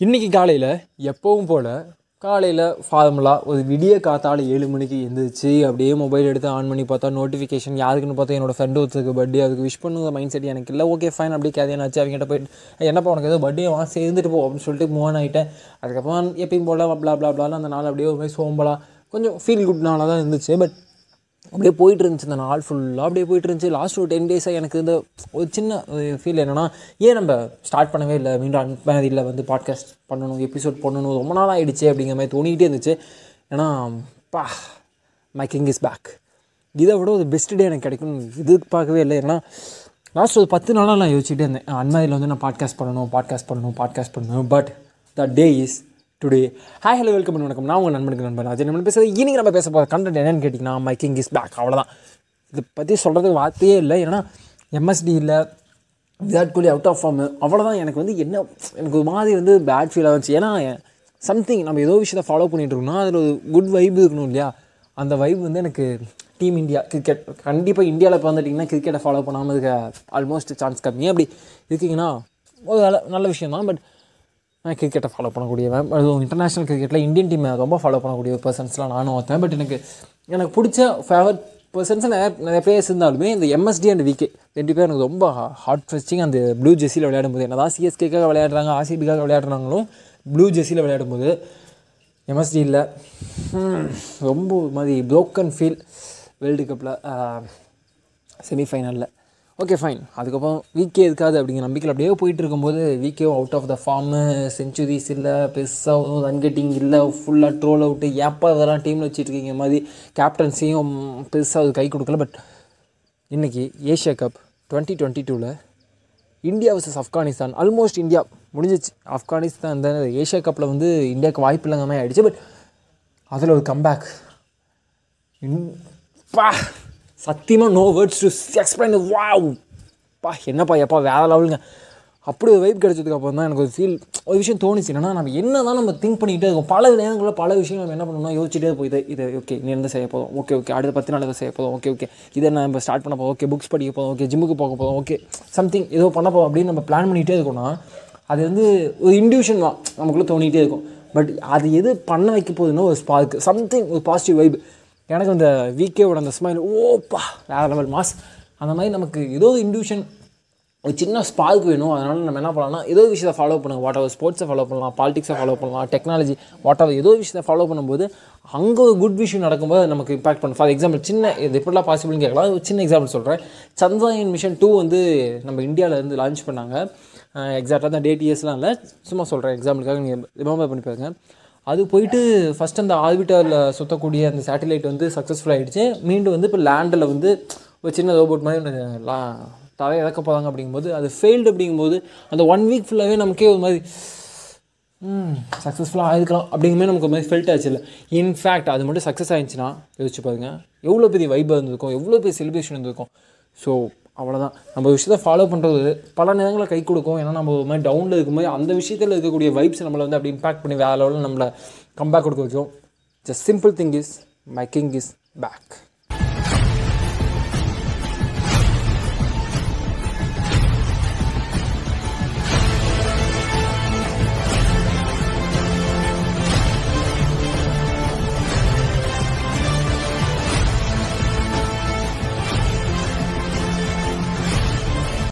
இன்றைக்கி காலையில் எப்போவும் போல் காலையில் ஃபார்முலா ஒரு விடிய காத்தால் ஏழு மணிக்கு எழுந்திரிச்சு அப்படியே மொபைல் எடுத்து ஆன் பண்ணி பார்த்தா நோட்டிஃபிகேஷன் யாருக்குன்னு பார்த்தா என்னோட ஃப்ரெண்டு ஒருத்தருக்கு பர்த்டே அதுக்கு விஷ் பண்ணுற மைண்ட் செட் எனக்கு இல்லை. ஓகே ஃபைன் அப்படியே கேதையானாச்சு அவங்ககிட்ட போயிட்டு என்னப்பா உனக்கு ஏதோ பர்த்டே வா? சேர்ந்துட்டு போ அப்படின்னு சொல்லிட்டு மூவ் ஆகிட்டேன் அதுக்கப்புறம் எப்பயும் போல் ப்ளா ப்ளா ப்ளான்னு அந்த நாள் அப்படியே ஒரு மாதிரி சோம்பலாக கொஞ்சம் ஃபீல் குட் நாளாக தான் இருந்துச்சு. பட் அப்படியே போயிட்டு இருந்துச்சு இந்த நாள் ஃபுல்லாக அப்படியே போயிட்டு இருந்துச்சு லாஸ்ட் ஒரு டென் டேஸாக எனக்கு இந்த ஒரு சின்ன ஃபீல் என்னென்னா ஏன் நம்ம ஸ்டார்ட் பண்ணவே இல்லை? மீண்டும் அன்பாதியில் வந்து பாட்காஸ்ட் பண்ணணும் எபிசோட் பண்ணணும். ரொம்ப நாள் ஆகிடுச்சு அப்படிங்கிற மாதிரி தோணிக்கிட்டே இருந்துச்சு. ஏன்னா பா மை கிங் இஸ் பேக் இதை விட ஒரு பெஸ்ட் டே எனக்கு கிடைக்கும். எதிர்பார்க்கவே இல்லை. ஏன்னா லாஸ்ட் ஒரு பத்து நாளாக நான் யோசிச்சுட்டே இருந்தேன். அன்மாதிரியில் வந்து நான் பாட்காஸ்ட் பண்ணணும் பாட்காஸ்ட் பண்ணணும் பாட்காஸ்ட் பண்ணணும். But the day is today hi hello welcome வணக்கம். நான் உங்கள் நண்பனுக்கு நண்பன் அது நம்ம பேசுகிறது இன்றைக்கி நம்ம பேச போகிற கண்டென்ட் என்னன்னு கேட்டிங்கன்னா மை கிங் இஸ் பேக் அவ்வளோதான் இதை பற்றி சொல்கிறதுக்கு வார்த்தையே இல்லை. ஏன்னா எம்எஸ்டி இல்லை Virat Kohli out of form அவ்வளோதான் எனக்கு வந்து என்ன எனக்கு ஒரு மாதிரி வந்து பேட் ஃபீல் ஆச்சு ஏன்னா சம்திங் நம்ம ஏதோ விஷயத்தை ஃபாலோ பண்ணிகிட்டு இருக்கோம்னா அதில் ஒரு குட் வைப் இருக்கணும் இல்லையா? அந்த வைப் வந்து எனக்கு டீம் இந்தியா கிரிக்கெட் கண்டிப்பாக இந்தியாவில் இப்போ வந்துட்டிங்கன்னா கிரிக்கெட்டை ஃபாலோ பண்ணாமல் இருக்க ஆல்மோஸ்ட் சான்ஸ் கம்மி. அப்படி இருக்கீங்கன்னா ஒரு நல்ல நல்ல விஷயம் தான் பட் நான் கிரிக்கெட்டை ஃபாலோ பண்ணக்கூடியவன். அதுவும் இன்டர்நேஷ்னல் கிரிக்கெட்டில் இந்தியன் டீமை ரொம்ப ஃபாலோ பண்ணக்கூடிய பர்சன்ஸ்லாம் நானும் ஒருத்தேன். பட் எனக்கு எனக்கு பிடிச்ச ஃபேவரட் பர்சன்ஸ் நிறைய நிறைய பிளேயர்ஸ் இருந்தாலுமே இந்த எம்எஸ்டி அண்ட் விகே ரெண்டு பேரும் எனக்கு ரொம்ப ஹார்ட் ஃபஸ்டிங் அந்த ப்ளூ ஜெர்சியில் விளையாடும்போது. என்னதான் சிஎஸ்கேக்காக விளையாடுறாங்க ஆர்சிபிக்காக விளையாடுறாங்களும் ப்ளூ ஜெர்சியில் விளையாடும்போது எம்எஸ்டி இல்லை. ரொம்ப மாதிரி ப்ரோக்கன் ஃபீல் வேர்ல்டு கப்பில் செமிஃபைனலில் ஓகே ஃபைன் அதுக்கப்புறம் வீக்கே இருக்காது அப்படிங்கிற நம்பிக்கையில் அப்படியே போயிட்டு இருக்கும்போது VK out of the form centuries இல்லை பெருசாக ரன் கட்டிங் இல்லை ஃபுல்லாக ட்ரோல் அவுட்டு ஏப்பா இதெல்லாம் டீமில் வச்சுட்ருக்கீங்க மாதிரி கேப்டன்சியும் பெருசாக அது கை கொடுக்கல. பட் இன்றைக்கி ஏஷியா கப் டுவெண்ட்டி டுவெண்ட்டி டூவில் India versus Afghanistan almost India முடிஞ்சிச்சு. ஆப்கானிஸ்தான் தான் ஏஷியா கப்பில் வந்து இந்தியாவுக்கு வாய்ப்பு இல்லைங்க மாதிரி ஆகிடுச்சு பட் அதில் ஒரு கம்பேக் பா! சத்தியமாக no words to explain wow பா என்னப்பா எப்பா வேற லெவலுங்க அப்படி ஒரு வைப் கிடச்சதுக்கு அப்புறம் தான் எனக்கு ஒரு ஃபீல் ஒரு விஷயம் தோணுச்சு. என்னன்னா நம்ம என்ன தான் நம்ம திங்க் பண்ணிக்கிட்டே இருக்கோம். பல நேரங்களில் பல விஷயங்கள் நம்ம என்ன பண்ணணும்னா யோசிச்சுட்டே போய் இதை ஓகே நீ என்ன செய்ய போதும் ஓகே ஓகே அடுத்த பத்து நாள் இதை செய்ய போதும் ஓகே ஓகே இதை நம்ம ஸ்டார்ட் பண்ண போதும் ஓகே புக்ஸ் படிக்க போதும் ஓகே ஜிம்முக்கு போக போதும் ஓகே சம்திங் ஏதோ பண்ண போதும் அப்படின்னு நம்ம பிளான் பண்ணிகிட்டே இருக்கோம்னா அது வந்து ஒரு இன்டியூஷன் தான். நமக்குள்ளே தோணிகிட்டே இருக்கும். பட் அது எது பண்ண வைக்க போகுதுன்னா ஒரு ஸ்பார்க் சம்திங் ஒரு பாசிட்டிவ் வைப் எனக்கு அந்த வீக்கேவோட அந்த ஸ்மைல் ஓப்பா வேறு லெவல் மாஸ். அந்த மாதிரி நமக்கு ஏதோ இன்டியூஷன் ஒரு சின்ன ஸ்பார்க் வேணும். அதனால் நம்ம என்ன பண்ணலாம்னா ஏதோ விஷயத்தை ஃபாலோ பண்ணுங்கள் வாட் எவர் ஸ்போர்ட்ஸை ஃபாலோ பண்ணலாம் பாலிடிக்ஸை ஃபாலோ பண்ணலாம் டெக்னாலஜி வாட் எவர் ஏதோ விஷயத்தை ஃபாலோ பண்ணும்போது அங்கே ஒரு குட் விஷயம் நடக்கும்போது நமக்கு இம்பாக்ட் பண்ணும். ஃபார் எக்ஸாம்பிள் சின்ன இது எப்படிலாம் பாசிபிள்னு கேட்கலாம். ஒரு சின்ன எக்ஸாம்பிள் சொல்கிறேன் சந்திராயன் மிஷன் டூ வந்து நம்ம இந்தியாவிலேருந்து லான்ச் பண்ணாங்க. எக்ஸாக்டாக தான் டேட் இயர்ஸ்லாம் இல்லை. சும்மா சொல்கிறேன் எக்ஸாம்பிளுக்காக நீங்கள் ரிமெம்பர் பண்ணி பாருங்கள் அது போயிட்டு ஃபஸ்ட் அந்த ஆர்பிட்டரில் சுற்றக்கூடிய அந்த சேட்டலைட் வந்து சக்ஸஸ்ஃபுல் ஆகிடுச்சு மீண்டும் வந்து இப்போ லேண்டில் வந்து ஒரு சின்ன ரோபோட் மாதிரி ஒன்று லா தலை இறக்க போகிறாங்க அப்படிங்கும்போது அது ஃபெயில்டு அப்படிங்கும்போது அந்த ஒன் வீக் ஃபுல்லாகவே நமக்கே ஒரு மாதிரி சக்ஸஸ்ஃபுல்லாக ஆயிருக்கலாம் அப்படிங்கிற நமக்கு ஒரு மாதிரி ஃபெல்ட் ஆச்சு இல்லை. இன்ஃபேக்ட் அது மட்டும் சக்ஸஸ் ஆயிடுச்சுன்னா யோசிச்சு பாருங்கள் எவ்வளோ பெரிய வைப் இருந்திருக்கும் எவ்வளோ பெரிய செலிப்ரேஷன் இருந்திருக்கும். ஸோ அவ்வளோதான் நம்ம விஷயத்தை ஃபாலோ பண்ணுறது பல நேரங்களில் கை கொடுக்கும். ஏன்னா நம்ம ஒரு மாதிரி டவுனில் இருக்கும்போது அந்த விஷயத்தில் இருக்கக்கூடிய வைப்ஸ் நம்மளை வந்து அப்படி இம்பாக்ட் பண்ணி வேற லெவலில் நம்மளை கம்பேக் கொடுக்க வைக்கும். Just simple thing is my king is back